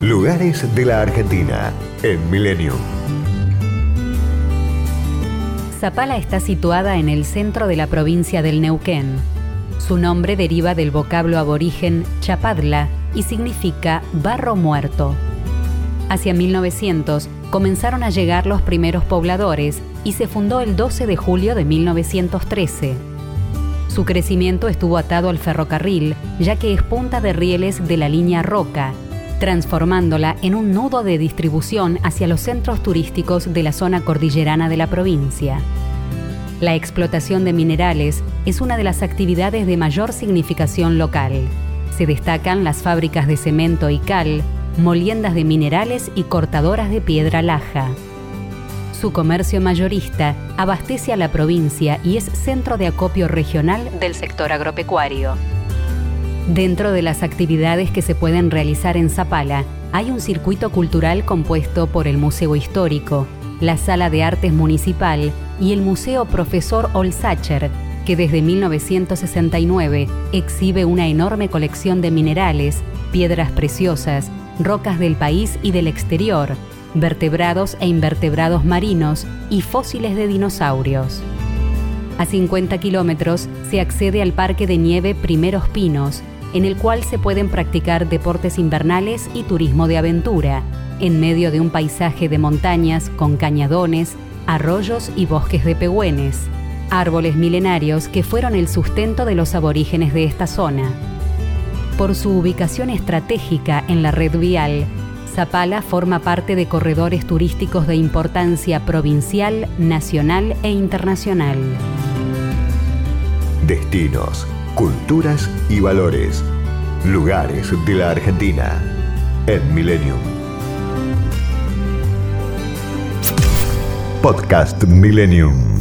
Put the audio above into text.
Lugares de la Argentina en Milenio. Zapala está situada en el centro de la provincia del Neuquén. Su nombre deriva del vocablo aborigen chapadla y significa barro muerto. Hacia 1900 comenzaron a llegar los primeros pobladores y se fundó el 12 de julio de 1913. Su crecimiento estuvo atado al ferrocarril, ya que es punta de rieles de la línea Roca, transformándola en un nudo de distribución hacia los centros turísticos de la zona cordillerana de la provincia. La explotación de minerales es una de las actividades de mayor significación local. Se destacan las fábricas de cemento y cal, moliendas de minerales y cortadoras de piedra laja. Su comercio mayorista abastece a la provincia y es centro de acopio regional del sector agropecuario. Dentro de las actividades que se pueden realizar en Zapala, hay un circuito cultural compuesto por el Museo Histórico, la Sala de Artes Municipal y el Museo Profesor Olsacher, que desde 1969 exhibe una enorme colección de minerales, piedras preciosas, rocas del país y del exterior, vertebrados e invertebrados marinos y fósiles de dinosaurios. A 50 kilómetros se accede al Parque de Nieve Primeros Pinos, en el cual se pueden practicar deportes invernales y turismo de aventura, en medio de un paisaje de montañas con cañadones, arroyos y bosques de pehúenes, árboles milenarios que fueron el sustento de los aborígenes de esta zona. Por su ubicación estratégica en la red vial, Zapala forma parte de corredores turísticos de importancia provincial, nacional e internacional. Destinos culturas y valores. Lugares de la Argentina en Millennium. Podcast Millennium.